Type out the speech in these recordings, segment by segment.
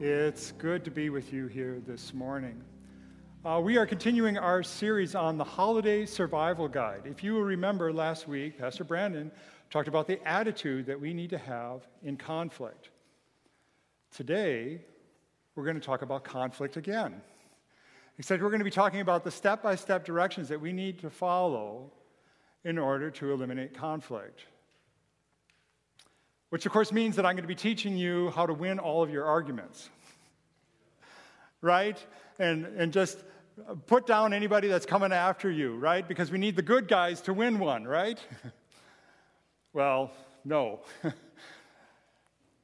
It's good to be with you here this morning. Uh, we are continuing our series on the Holiday Survival Guide. If you will remember last week, Pastor Brandon talked about the attitude that we need to have in conflict. Today, we're going to talk about conflict again. Except we're going to be talking about the step by step directions that we need to follow in order to eliminate conflict. Which, of course, means that I'm going to be teaching you how to win all of your arguments. right? And, and just put down anybody that's coming after you, right? Because we need the good guys to win one, right? well, no.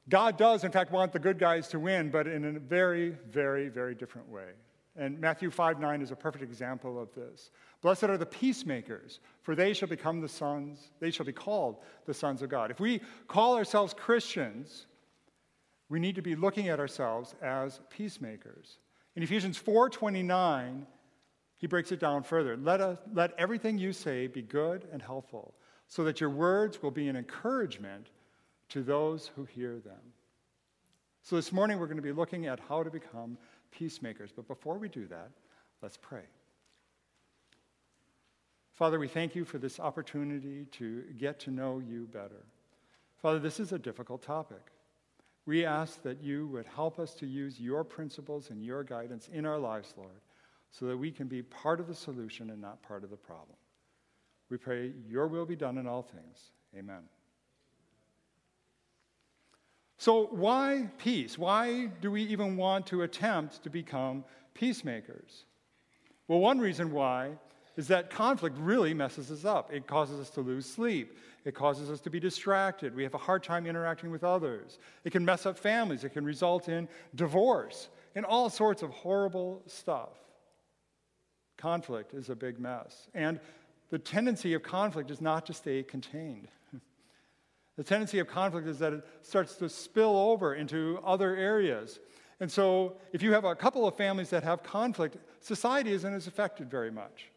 God does, in fact, want the good guys to win, but in a very, very, very different way. And Matthew 5 9 is a perfect example of this. Blessed are the peacemakers, for they shall become the sons, they shall be called the sons of God. If we call ourselves Christians, we need to be looking at ourselves as peacemakers. In Ephesians 4:29, he breaks it down further. Let, us, let everything you say be good and helpful, so that your words will be an encouragement to those who hear them. So this morning we're going to be looking at how to become peacemakers. But before we do that, let's pray. Father, we thank you for this opportunity to get to know you better. Father, this is a difficult topic. We ask that you would help us to use your principles and your guidance in our lives, Lord, so that we can be part of the solution and not part of the problem. We pray your will be done in all things. Amen. So, why peace? Why do we even want to attempt to become peacemakers? Well, one reason why is that conflict really messes us up. It causes us to lose sleep. It causes us to be distracted. We have a hard time interacting with others. It can mess up families. It can result in divorce and all sorts of horrible stuff. Conflict is a big mess. And the tendency of conflict is not to stay contained. The tendency of conflict is that it starts to spill over into other areas. And so, if you have a couple of families that have conflict, society isn't as affected very much.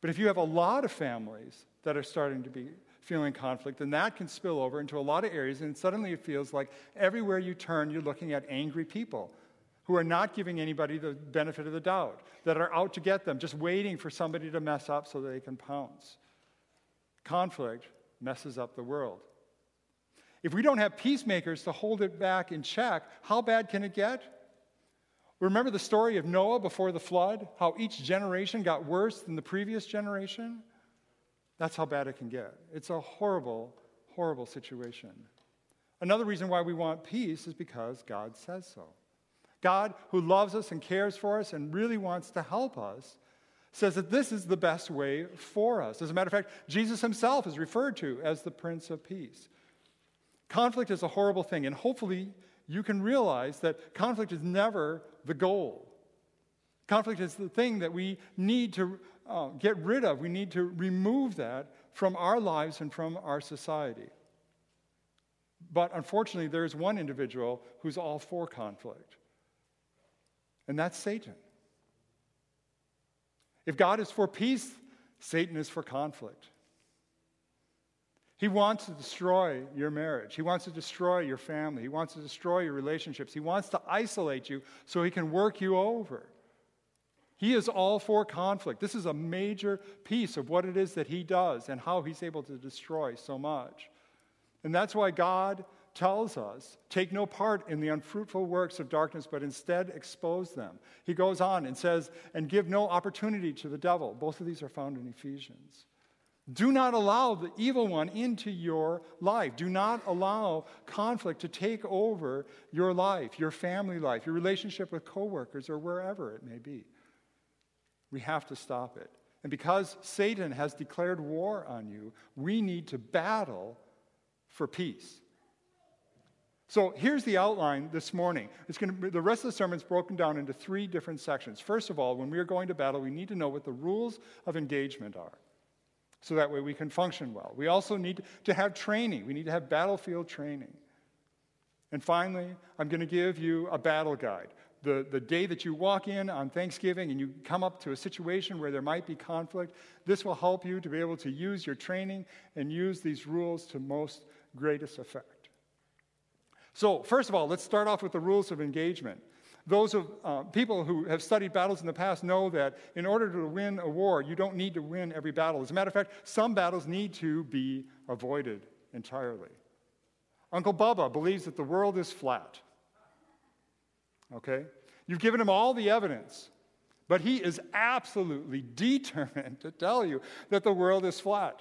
But if you have a lot of families that are starting to be feeling conflict, then that can spill over into a lot of areas, and suddenly it feels like everywhere you turn, you're looking at angry people who are not giving anybody the benefit of the doubt, that are out to get them, just waiting for somebody to mess up so they can pounce. Conflict messes up the world. If we don't have peacemakers to hold it back in check, how bad can it get? Remember the story of Noah before the flood? How each generation got worse than the previous generation? That's how bad it can get. It's a horrible, horrible situation. Another reason why we want peace is because God says so. God, who loves us and cares for us and really wants to help us, says that this is the best way for us. As a matter of fact, Jesus himself is referred to as the Prince of Peace. Conflict is a horrible thing, and hopefully you can realize that conflict is never the goal. Conflict is the thing that we need to uh, get rid of. We need to remove that from our lives and from our society. But unfortunately, there is one individual who's all for conflict, and that's Satan. If God is for peace, Satan is for conflict. He wants to destroy your marriage. He wants to destroy your family. He wants to destroy your relationships. He wants to isolate you so he can work you over. He is all for conflict. This is a major piece of what it is that he does and how he's able to destroy so much. And that's why God tells us take no part in the unfruitful works of darkness, but instead expose them. He goes on and says, and give no opportunity to the devil. Both of these are found in Ephesians. Do not allow the evil one into your life. Do not allow conflict to take over your life, your family life, your relationship with coworkers, or wherever it may be. We have to stop it. And because Satan has declared war on you, we need to battle for peace. So here's the outline this morning. It's going to be, the rest of the sermon is broken down into three different sections. First of all, when we are going to battle, we need to know what the rules of engagement are so that way we can function well. We also need to have training, we need to have battlefield training. And finally, I'm going to give you a battle guide. The, the day that you walk in on Thanksgiving and you come up to a situation where there might be conflict, this will help you to be able to use your training and use these rules to most greatest effect. So, first of all, let's start off with the rules of engagement. Those of, uh, people who have studied battles in the past know that in order to win a war, you don't need to win every battle. As a matter of fact, some battles need to be avoided entirely. Uncle Bubba believes that the world is flat. Okay? You've given him all the evidence, but he is absolutely determined to tell you that the world is flat.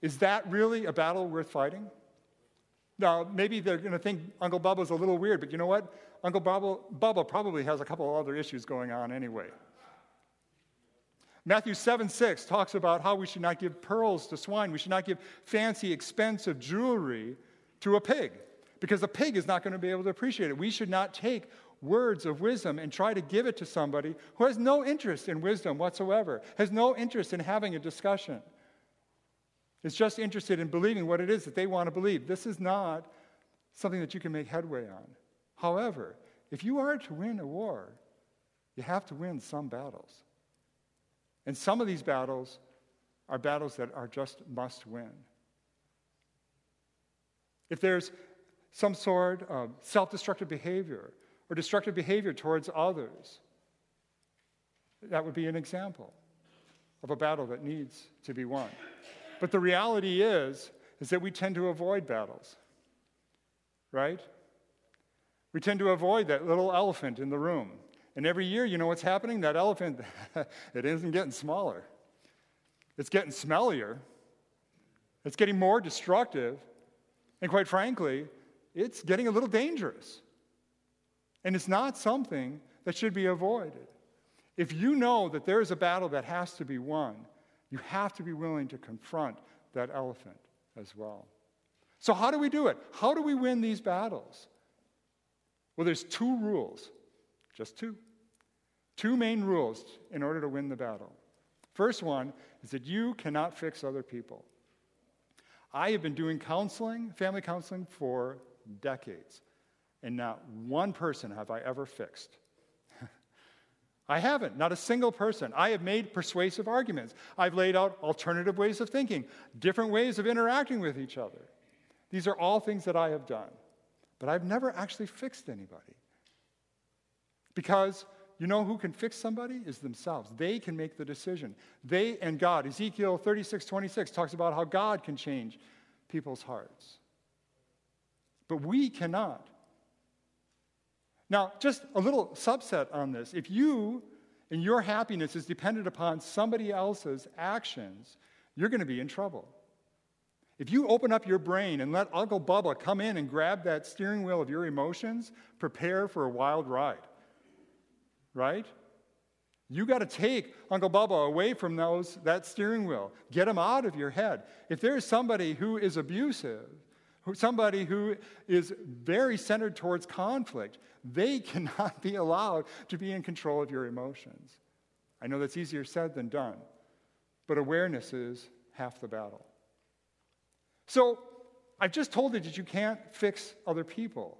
Is that really a battle worth fighting? Now, maybe they're going to think Uncle Bubba's a little weird, but you know what? Uncle Bubba, Bubba probably has a couple other issues going on anyway. Matthew 7 6 talks about how we should not give pearls to swine. We should not give fancy, expensive jewelry to a pig because a pig is not going to be able to appreciate it. We should not take words of wisdom and try to give it to somebody who has no interest in wisdom whatsoever, has no interest in having a discussion, is just interested in believing what it is that they want to believe. This is not something that you can make headway on. However, if you are to win a war, you have to win some battles. And some of these battles are battles that are just must win. If there's some sort of self destructive behavior or destructive behavior towards others, that would be an example of a battle that needs to be won. But the reality is, is that we tend to avoid battles, right? We tend to avoid that little elephant in the room. And every year, you know what's happening? That elephant, it isn't getting smaller. It's getting smellier. It's getting more destructive. And quite frankly, it's getting a little dangerous. And it's not something that should be avoided. If you know that there is a battle that has to be won, you have to be willing to confront that elephant as well. So, how do we do it? How do we win these battles? Well, there's two rules, just two. Two main rules in order to win the battle. First one is that you cannot fix other people. I have been doing counseling, family counseling, for decades, and not one person have I ever fixed. I haven't, not a single person. I have made persuasive arguments. I've laid out alternative ways of thinking, different ways of interacting with each other. These are all things that I have done. But I've never actually fixed anybody. Because you know who can fix somebody? Is themselves. They can make the decision. They and God. Ezekiel 36, 26 talks about how God can change people's hearts. But we cannot. Now, just a little subset on this. If you and your happiness is dependent upon somebody else's actions, you're going to be in trouble. If you open up your brain and let Uncle Bubba come in and grab that steering wheel of your emotions, prepare for a wild ride. Right? You got to take Uncle Bubba away from those, that steering wheel. Get him out of your head. If there's somebody who is abusive, somebody who is very centered towards conflict, they cannot be allowed to be in control of your emotions. I know that's easier said than done, but awareness is half the battle. So I've just told you that you can't fix other people.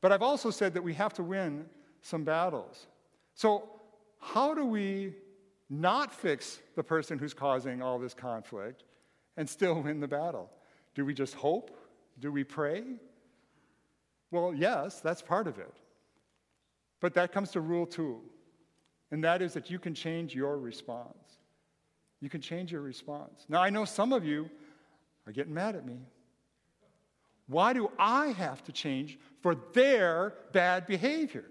But I've also said that we have to win some battles. So, how do we not fix the person who's causing all this conflict and still win the battle? Do we just hope? Do we pray? Well, yes, that's part of it. But that comes to rule two, and that is that you can change your response. You can change your response. Now, I know some of you are getting mad at me. Why do I have to change for their bad behavior?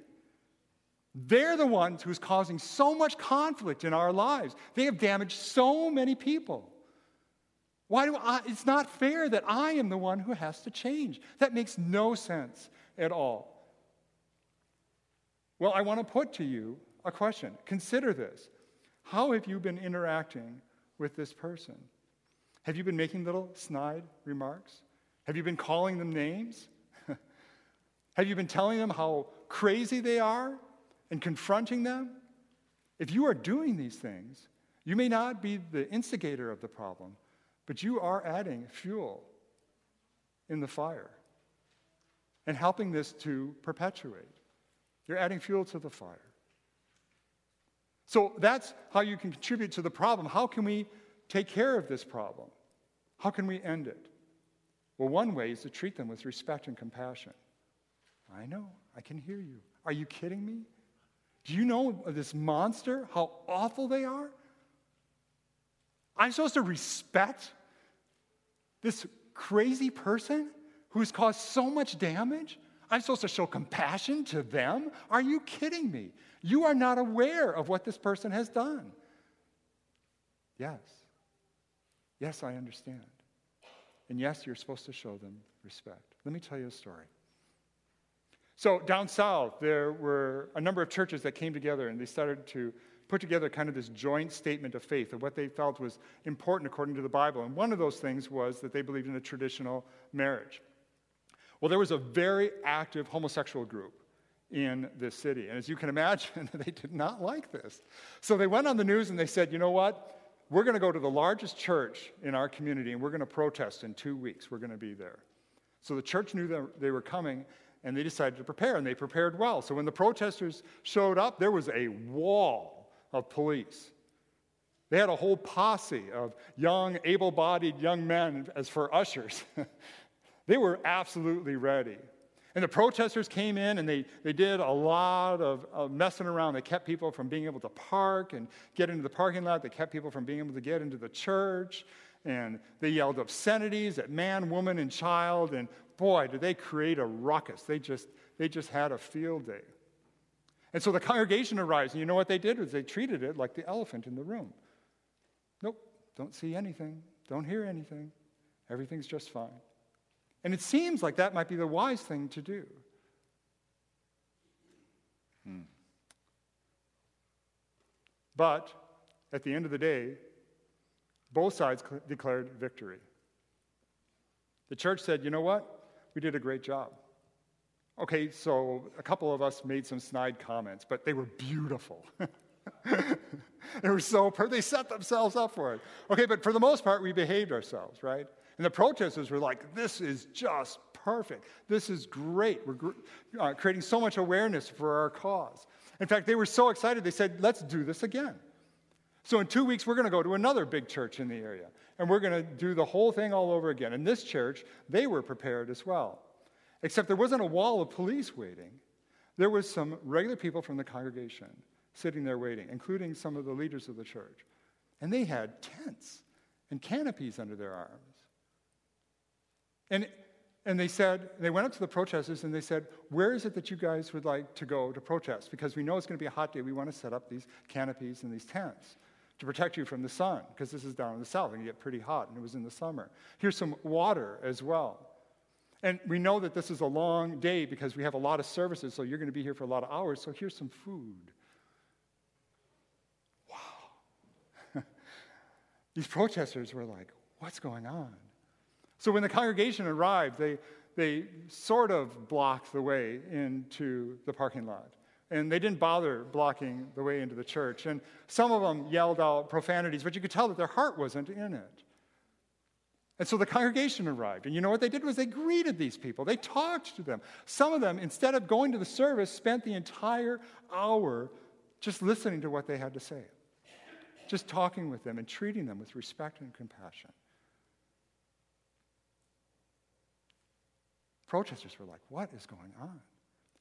They're the ones who's causing so much conflict in our lives. They have damaged so many people. Why do I? It's not fair that I am the one who has to change. That makes no sense at all. Well, I want to put to you a question. Consider this. How have you been interacting with this person? Have you been making little snide remarks? Have you been calling them names? Have you been telling them how crazy they are and confronting them? If you are doing these things, you may not be the instigator of the problem, but you are adding fuel in the fire and helping this to perpetuate. You're adding fuel to the fire. So that's how you can contribute to the problem. How can we take care of this problem? How can we end it? Well, one way is to treat them with respect and compassion. I know, I can hear you. Are you kidding me? Do you know this monster, how awful they are? I'm supposed to respect this crazy person who's caused so much damage? I'm supposed to show compassion to them? Are you kidding me? You are not aware of what this person has done. Yes. Yes, I understand. And yes, you're supposed to show them respect. Let me tell you a story. So, down south, there were a number of churches that came together and they started to put together kind of this joint statement of faith of what they felt was important according to the Bible. And one of those things was that they believed in a traditional marriage. Well, there was a very active homosexual group in this city. And as you can imagine, they did not like this. So they went on the news and they said, you know what? We're going to go to the largest church in our community and we're going to protest in two weeks. We're going to be there. So the church knew that they were coming and they decided to prepare, and they prepared well. So when the protesters showed up, there was a wall of police. They had a whole posse of young, able bodied young men as for ushers. they were absolutely ready. And the protesters came in and they, they did a lot of, of, messing around. They kept people from being able to park and get into the parking lot. They kept people from being able to get into the church. And they yelled obscenities at man, woman, and child. And boy, did they create a ruckus. They just, they just had a field day. And so the congregation arrives, and you know what they did was they treated it like the elephant in the room. Nope, don't see anything, don't hear anything. Everything's just fine. And it seems like that might be the wise thing to do. Hmm. But at the end of the day, both sides declared victory. The church said, you know what? We did a great job. Okay, so a couple of us made some snide comments, but they were beautiful. they were so per- they set themselves up for it. Okay, but for the most part, we behaved ourselves, right? And the protesters were like, "This is just perfect. This is great. We're gr- uh, creating so much awareness for our cause." In fact, they were so excited. They said, "Let's do this again." So in two weeks, we're going to go to another big church in the area, and we're going to do the whole thing all over again. In this church, they were prepared as well. Except there wasn't a wall of police waiting. There was some regular people from the congregation sitting there waiting, including some of the leaders of the church. And they had tents and canopies under their arms. And, and they said, they went up to the protesters and they said, Where is it that you guys would like to go to protest? Because we know it's going to be a hot day. We want to set up these canopies and these tents to protect you from the sun, because this is down in the south and it get pretty hot, and it was in the summer. Here's some water as well. And we know that this is a long day because we have a lot of services, so you're going to be here for a lot of hours. So here's some food. Wow. These protesters were like, what's going on? So when the congregation arrived, they, they sort of blocked the way into the parking lot. And they didn't bother blocking the way into the church. And some of them yelled out profanities, but you could tell that their heart wasn't in it. And so the congregation arrived. And you know what they did was they greeted these people. They talked to them. Some of them, instead of going to the service, spent the entire hour just listening to what they had to say, just talking with them and treating them with respect and compassion. Protesters were like, What is going on?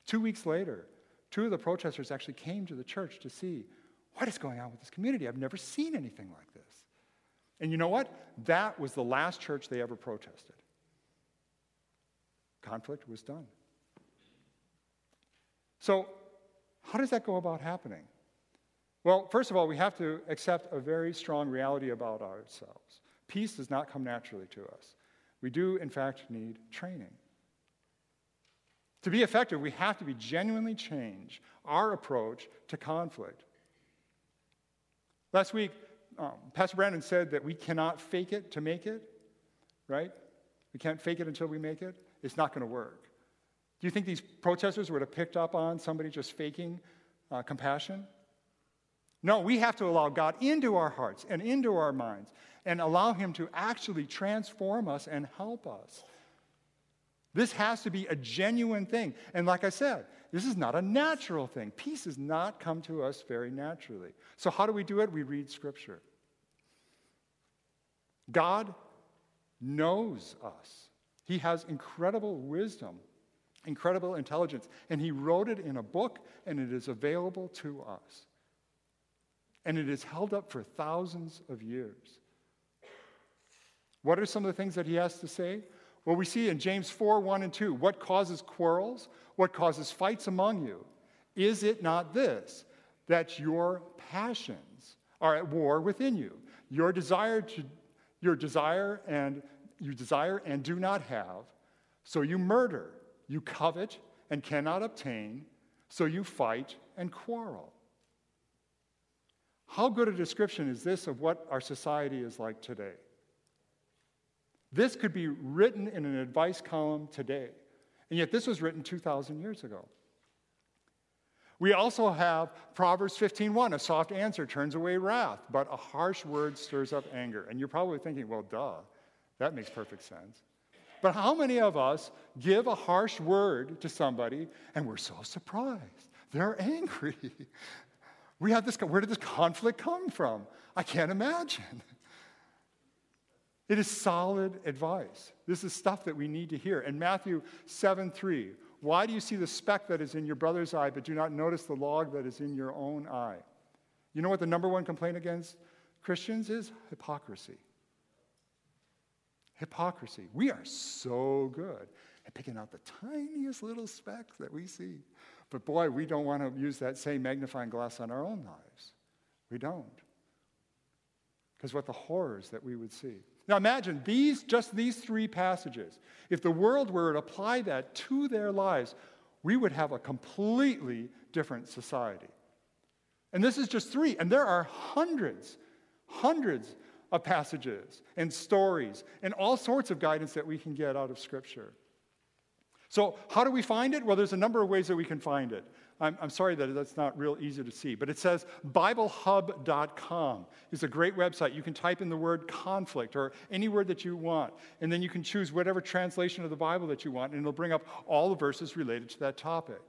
Two weeks later, two of the protesters actually came to the church to see what is going on with this community. I've never seen anything like. And you know what? That was the last church they ever protested. Conflict was done. So, how does that go about happening? Well, first of all, we have to accept a very strong reality about ourselves. Peace does not come naturally to us. We do, in fact, need training. To be effective, we have to be genuinely change our approach to conflict. Last week, um, Pastor Brandon said that we cannot fake it to make it, right? We can't fake it until we make it. It's not going to work. Do you think these protesters would have picked up on somebody just faking uh, compassion? No, we have to allow God into our hearts and into our minds and allow Him to actually transform us and help us. This has to be a genuine thing. And like I said, this is not a natural thing. Peace has not come to us very naturally. So, how do we do it? We read Scripture. God knows us, He has incredible wisdom incredible intelligence. And he wrote it in a book, and it is available to us. And it is held up for thousands of years. What are some of the things that he has to say? Well, we see in James 4 1 and 2 what causes quarrels, what causes fights among you? Is it not this, that your passions are at war within you? Your desire to your desire and you desire and do not have, so you murder, you covet and cannot obtain, so you fight and quarrel. How good a description is this of what our society is like today? This could be written in an advice column today, and yet this was written 2,000 years ago. We also have Proverbs 15:1, a soft answer turns away wrath, but a harsh word stirs up anger. And you're probably thinking, well, duh, that makes perfect sense. But how many of us give a harsh word to somebody and we're so surprised? They're angry. We have this, where did this conflict come from? I can't imagine. It is solid advice. This is stuff that we need to hear. In Matthew 7 3, why do you see the speck that is in your brother's eye, but do not notice the log that is in your own eye? You know what the number one complaint against Christians is? Hypocrisy. Hypocrisy. We are so good at picking out the tiniest little specks that we see. But boy, we don't want to use that same magnifying glass on our own lives. We don't. Because what the horrors that we would see. Now imagine these, just these three passages. If the world were to apply that to their lives, we would have a completely different society. And this is just three, and there are hundreds, hundreds of passages and stories and all sorts of guidance that we can get out of Scripture. So, how do we find it? Well, there's a number of ways that we can find it. I'm, I'm sorry that that's not real easy to see, but it says BibleHub.com is a great website. You can type in the word conflict or any word that you want, and then you can choose whatever translation of the Bible that you want, and it'll bring up all the verses related to that topic.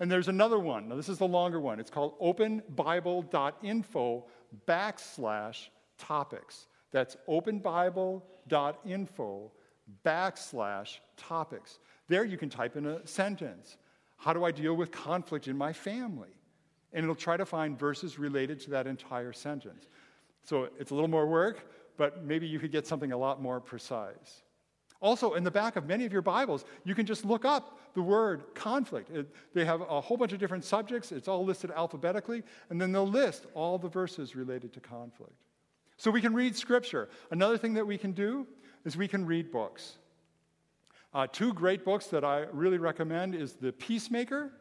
And there's another one. Now, this is the longer one. It's called openbible.info backslash topics. That's openbible.info backslash topics. There you can type in a sentence. How do I deal with conflict in my family? And it'll try to find verses related to that entire sentence. So it's a little more work, but maybe you could get something a lot more precise. Also, in the back of many of your Bibles, you can just look up the word conflict. It, they have a whole bunch of different subjects, it's all listed alphabetically, and then they'll list all the verses related to conflict. So we can read scripture. Another thing that we can do is we can read books. Uh, two great books that I really recommend is The Peacemaker.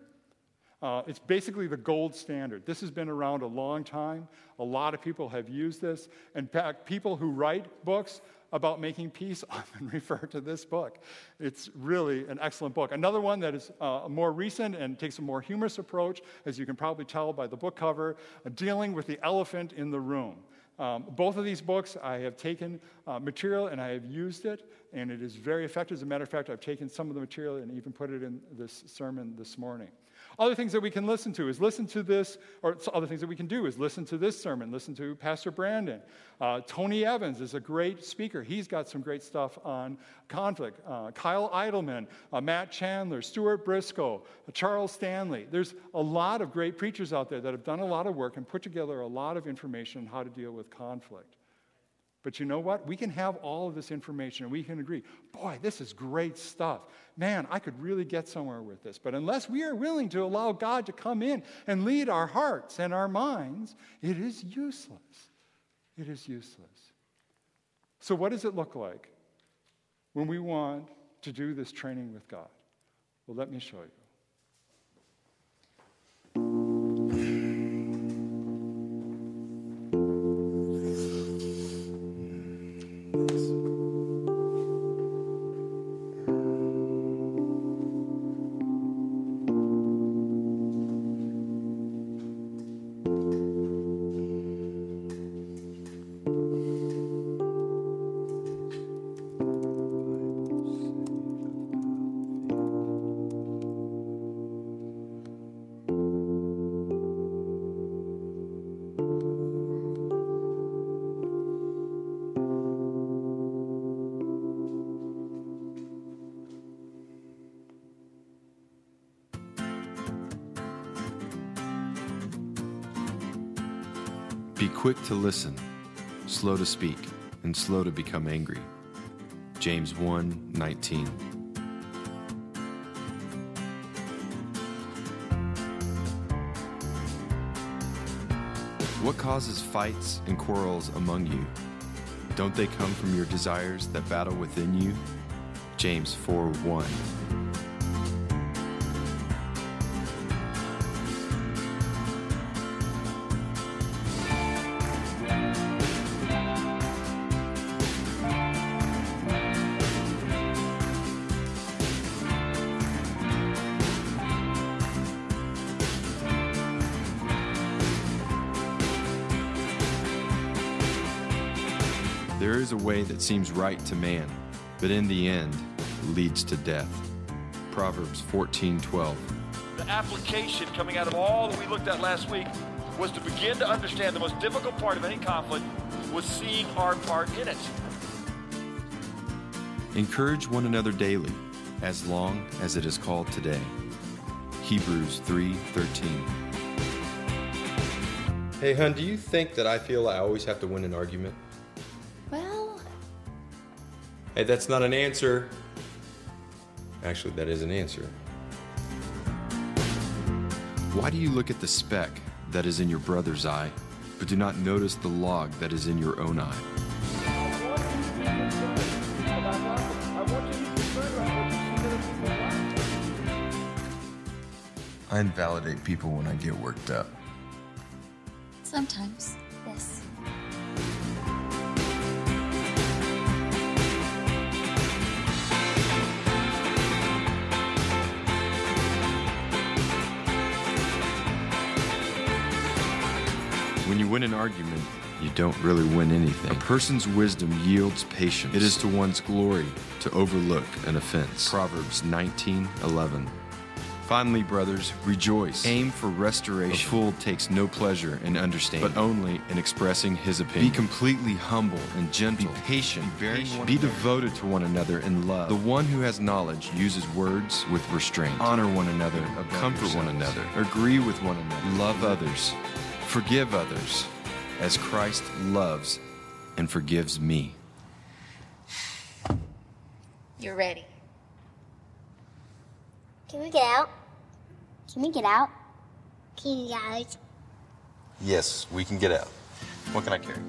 Uh, it's basically the gold standard. This has been around a long time. A lot of people have used this. In fact, people who write books about making peace often refer to this book. It's really an excellent book. Another one that is uh, more recent and takes a more humorous approach, as you can probably tell by the book cover, uh, dealing with the elephant in the room. Um, both of these books, I have taken uh, material and I have used it, and it is very effective. As a matter of fact, I've taken some of the material and even put it in this sermon this morning. Other things that we can listen to is listen to this, or other things that we can do is listen to this sermon, listen to Pastor Brandon. Uh, Tony Evans is a great speaker. He's got some great stuff on conflict. Uh, Kyle Idleman, uh, Matt Chandler, Stuart Briscoe, uh, Charles Stanley. There's a lot of great preachers out there that have done a lot of work and put together a lot of information on how to deal with conflict. But you know what? We can have all of this information and we can agree, boy, this is great stuff. Man, I could really get somewhere with this. But unless we are willing to allow God to come in and lead our hearts and our minds, it is useless. It is useless. So, what does it look like when we want to do this training with God? Well, let me show you. Quick to listen, slow to speak, and slow to become angry. James 1 19. What causes fights and quarrels among you? Don't they come from your desires that battle within you? James 4 1. Seems right to man, but in the end leads to death. Proverbs 14:12. The application coming out of all that we looked at last week was to begin to understand the most difficult part of any conflict was seeing our part in it. Encourage one another daily, as long as it is called today. Hebrews 3:13. Hey, hun, do you think that I feel I always have to win an argument? Well, Hey, that's not an answer. Actually, that is an answer. Why do you look at the speck that is in your brother's eye, but do not notice the log that is in your own eye? I invalidate people when I get worked up. sometimes, yes. Win an argument, you don't really win anything. A person's wisdom yields patience. It is to one's glory to overlook an offense. Proverbs 19:11. Finally, brothers, rejoice. Aim for restoration. A fool takes no pleasure in understanding, but only in expressing his opinion. Be completely humble and gentle. Be patient. Be, Be devoted to one another in love. The one who has knowledge uses words with restraint. Honor one another. Comfort one another. Agree with one another. Love others. Forgive others as Christ loves and forgives me. You're ready. Can we get out? Can we get out? Can you guys? Yes, we can get out. What can I carry?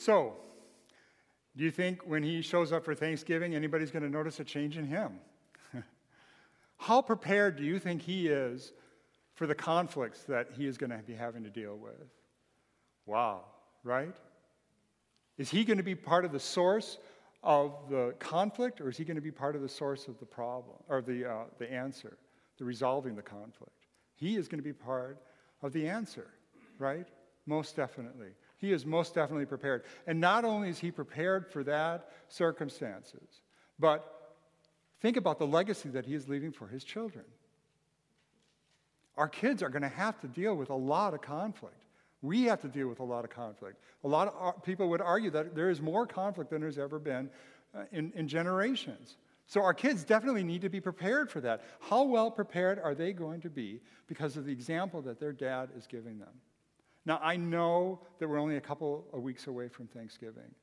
So, do you think when he shows up for Thanksgiving, anybody's going to notice a change in him? How prepared do you think he is for the conflicts that he is going to be having to deal with? Wow, right? Is he going to be part of the source of the conflict, or is he going to be part of the source of the problem, or the, uh, the answer, the resolving the conflict? He is going to be part of the answer, right? Most definitely. He is most definitely prepared. And not only is he prepared for that circumstances, but think about the legacy that he is leaving for his children. Our kids are going to have to deal with a lot of conflict. We have to deal with a lot of conflict. A lot of ar- people would argue that there is more conflict than there's ever been uh, in, in generations. So our kids definitely need to be prepared for that. How well prepared are they going to be because of the example that their dad is giving them? Now, I know that we're only a couple of weeks away from Thanksgiving,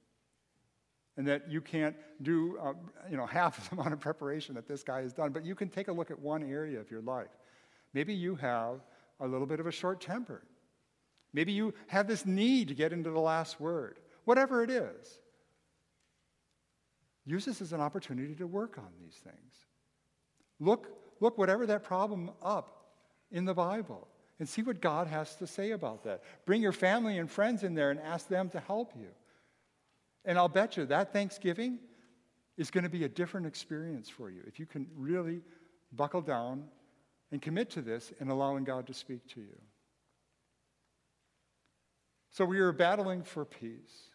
and that you can't do uh, you know, half the amount of preparation that this guy has done, but you can take a look at one area of your life. Maybe you have a little bit of a short temper. Maybe you have this need to get into the last word. Whatever it is, use this as an opportunity to work on these things. Look, look whatever that problem up in the Bible and see what God has to say about that. Bring your family and friends in there and ask them to help you. And I'll bet you that Thanksgiving is going to be a different experience for you if you can really buckle down and commit to this and allowing God to speak to you. So we are battling for peace.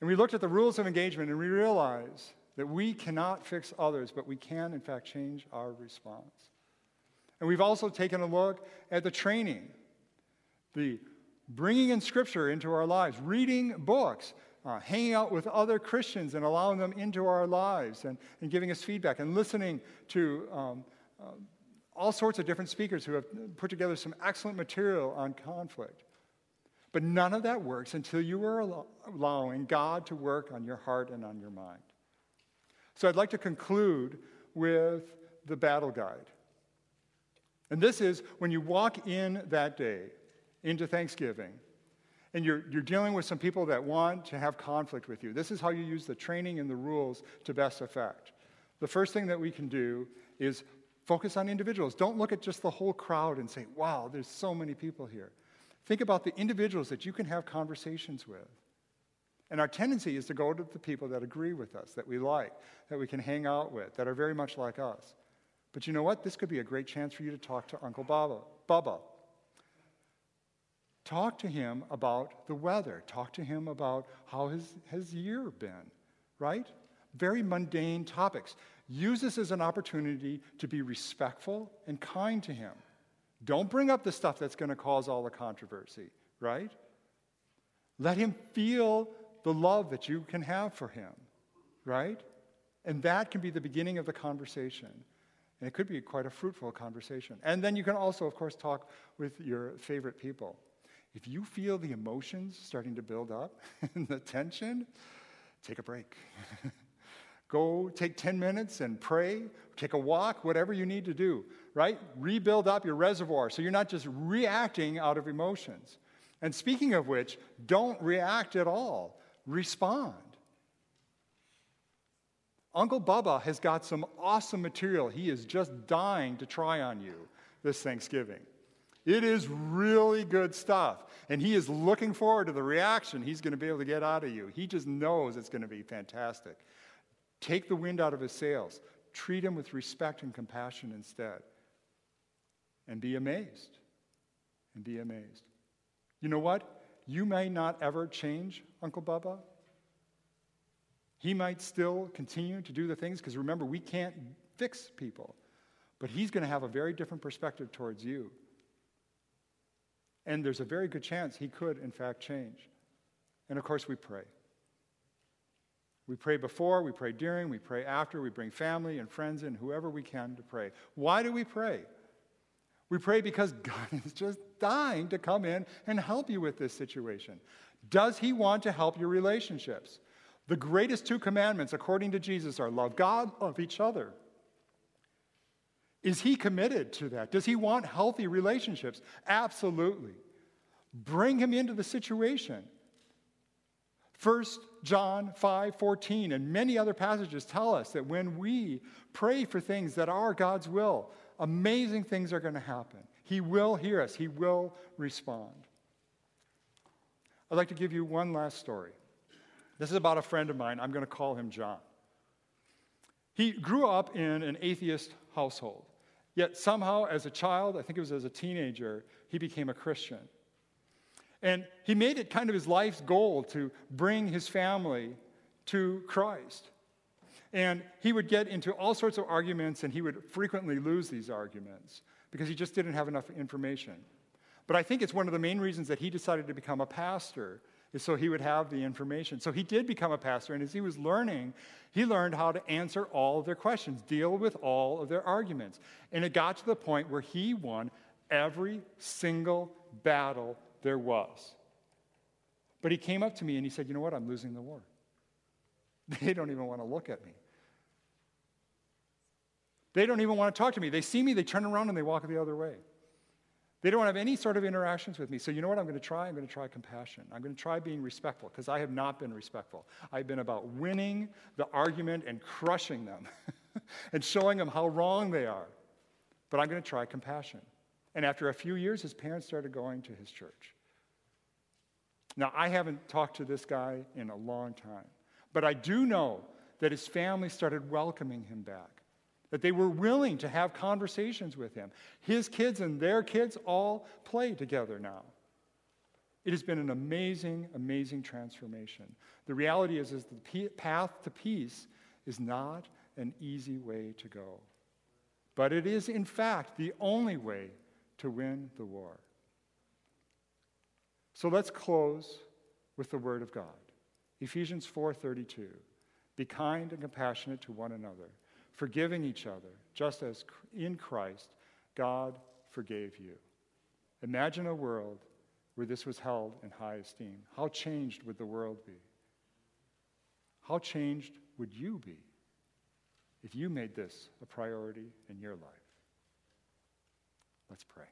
And we looked at the rules of engagement and we realized that we cannot fix others, but we can, in fact, change our response. And we've also taken a look at the training, the bringing in Scripture into our lives, reading books, uh, hanging out with other Christians and allowing them into our lives and, and giving us feedback and listening to um, uh, all sorts of different speakers who have put together some excellent material on conflict. But none of that works until you are allowing God to work on your heart and on your mind. So I'd like to conclude with the battle guide. And this is when you walk in that day into Thanksgiving and you're, you're dealing with some people that want to have conflict with you. This is how you use the training and the rules to best effect. The first thing that we can do is focus on individuals. Don't look at just the whole crowd and say, wow, there's so many people here. Think about the individuals that you can have conversations with. And our tendency is to go to the people that agree with us, that we like, that we can hang out with, that are very much like us. But you know what? This could be a great chance for you to talk to Uncle Baba. Bubba. Talk to him about the weather. Talk to him about how his, his year been, right? Very mundane topics. Use this as an opportunity to be respectful and kind to him. Don't bring up the stuff that's going to cause all the controversy, right? Let him feel the love that you can have for him, right? And that can be the beginning of the conversation. And it could be quite a fruitful conversation. And then you can also, of course, talk with your favorite people. If you feel the emotions starting to build up and the tension, take a break. Go take 10 minutes and pray, take a walk, whatever you need to do, right? Rebuild up your reservoir so you're not just reacting out of emotions. And speaking of which, don't react at all, respond. Uncle Bubba has got some awesome material he is just dying to try on you this Thanksgiving. It is really good stuff. And he is looking forward to the reaction he's going to be able to get out of you. He just knows it's going to be fantastic. Take the wind out of his sails. Treat him with respect and compassion instead. And be amazed. And be amazed. You know what? You may not ever change Uncle Bubba. He might still continue to do the things, because remember, we can't fix people. But he's going to have a very different perspective towards you. And there's a very good chance he could, in fact, change. And of course, we pray. We pray before, we pray during, we pray after, we bring family and friends in, whoever we can to pray. Why do we pray? We pray because God is just dying to come in and help you with this situation. Does He want to help your relationships? The greatest two commandments, according to Jesus, are love God, love each other. Is He committed to that? Does He want healthy relationships? Absolutely. Bring Him into the situation. 1 John 5 14 and many other passages tell us that when we pray for things that are God's will, amazing things are going to happen. He will hear us, He will respond. I'd like to give you one last story. This is about a friend of mine. I'm going to call him John. He grew up in an atheist household, yet somehow, as a child, I think it was as a teenager, he became a Christian. And he made it kind of his life's goal to bring his family to Christ. And he would get into all sorts of arguments, and he would frequently lose these arguments because he just didn't have enough information. But I think it's one of the main reasons that he decided to become a pastor so he would have the information. So he did become a pastor, and as he was learning, he learned how to answer all of their questions, deal with all of their arguments. And it got to the point where he won every single battle there was. But he came up to me and he said, You know what? I'm losing the war. They don't even want to look at me. They don't even want to talk to me. They see me, they turn around and they walk the other way. They don't have any sort of interactions with me. So, you know what I'm going to try? I'm going to try compassion. I'm going to try being respectful because I have not been respectful. I've been about winning the argument and crushing them and showing them how wrong they are. But I'm going to try compassion. And after a few years, his parents started going to his church. Now, I haven't talked to this guy in a long time, but I do know that his family started welcoming him back. That they were willing to have conversations with him. His kids and their kids all play together now. It has been an amazing, amazing transformation. The reality is, is the path to peace is not an easy way to go. But it is, in fact, the only way to win the war. So let's close with the word of God. Ephesians 4:32. Be kind and compassionate to one another, forgiving each other, just as in Christ God forgave you. Imagine a world where this was held in high esteem. How changed would the world be? How changed would you be if you made this a priority in your life? Let's pray.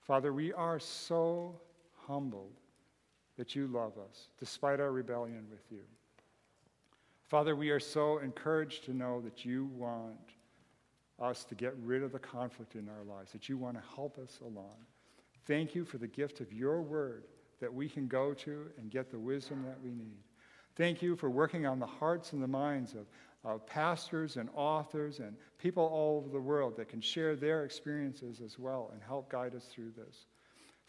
Father, we are so humbled that you love us despite our rebellion with you. Father, we are so encouraged to know that you want us to get rid of the conflict in our lives, that you want to help us along. Thank you for the gift of your word that we can go to and get the wisdom that we need. Thank you for working on the hearts and the minds of, of pastors and authors and people all over the world that can share their experiences as well and help guide us through this.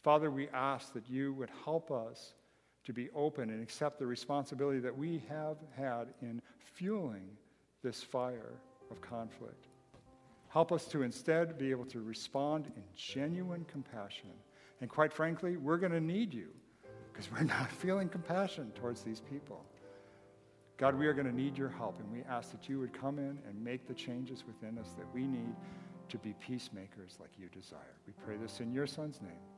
Father, we ask that you would help us to be open and accept the responsibility that we have had in fueling this fire of conflict. Help us to instead be able to respond in genuine compassion. And quite frankly, we're going to need you because we're not feeling compassion towards these people. God, we are going to need your help, and we ask that you would come in and make the changes within us that we need to be peacemakers like you desire. We pray this in your Son's name.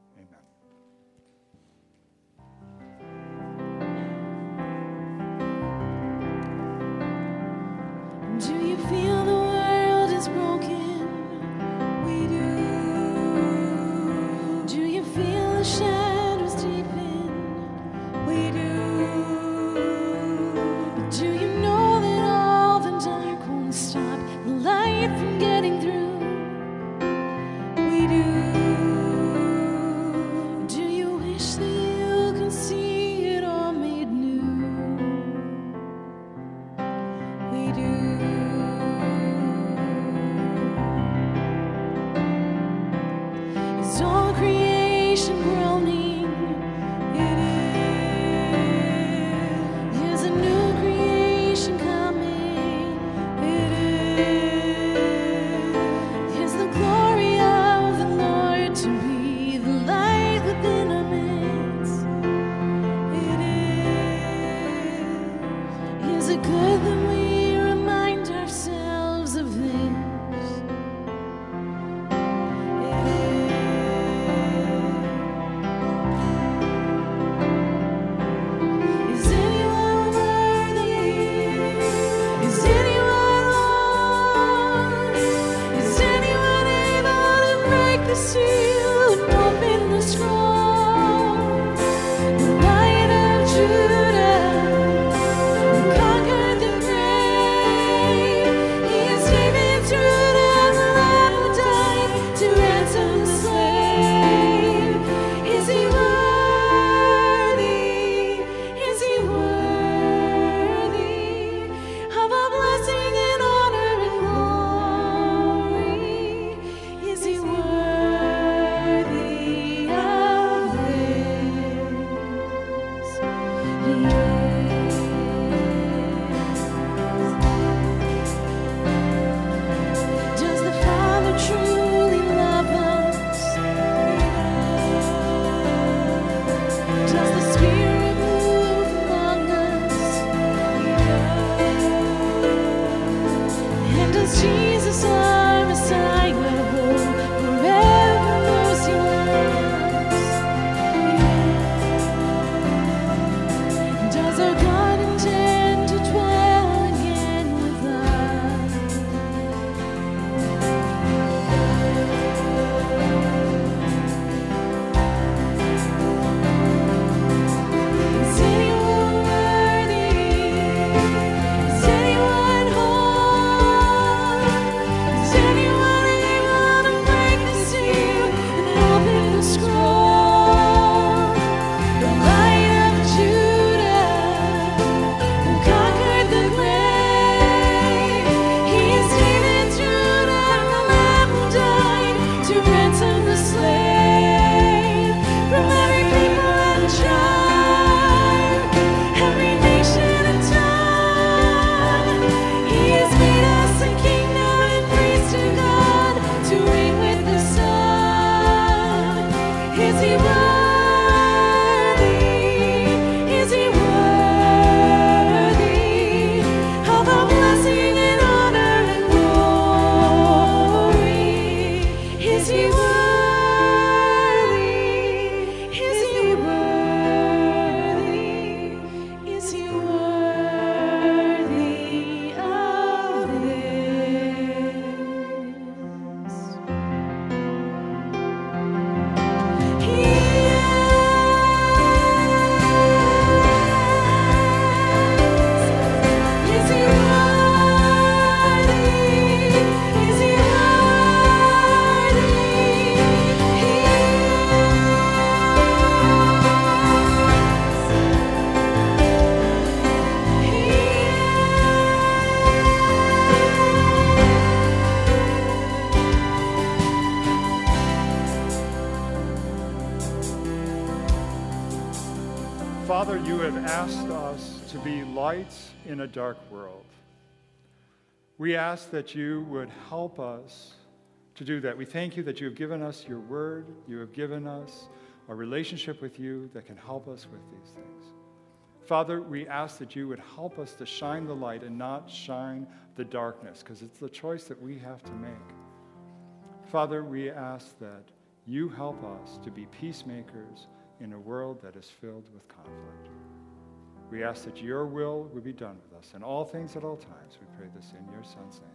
A dark world. We ask that you would help us to do that. We thank you that you have given us your word, you have given us a relationship with you that can help us with these things. Father, we ask that you would help us to shine the light and not shine the darkness, because it's the choice that we have to make. Father, we ask that you help us to be peacemakers in a world that is filled with conflict. We ask that your will would be done with us in all things at all times. We pray this in your Son's name.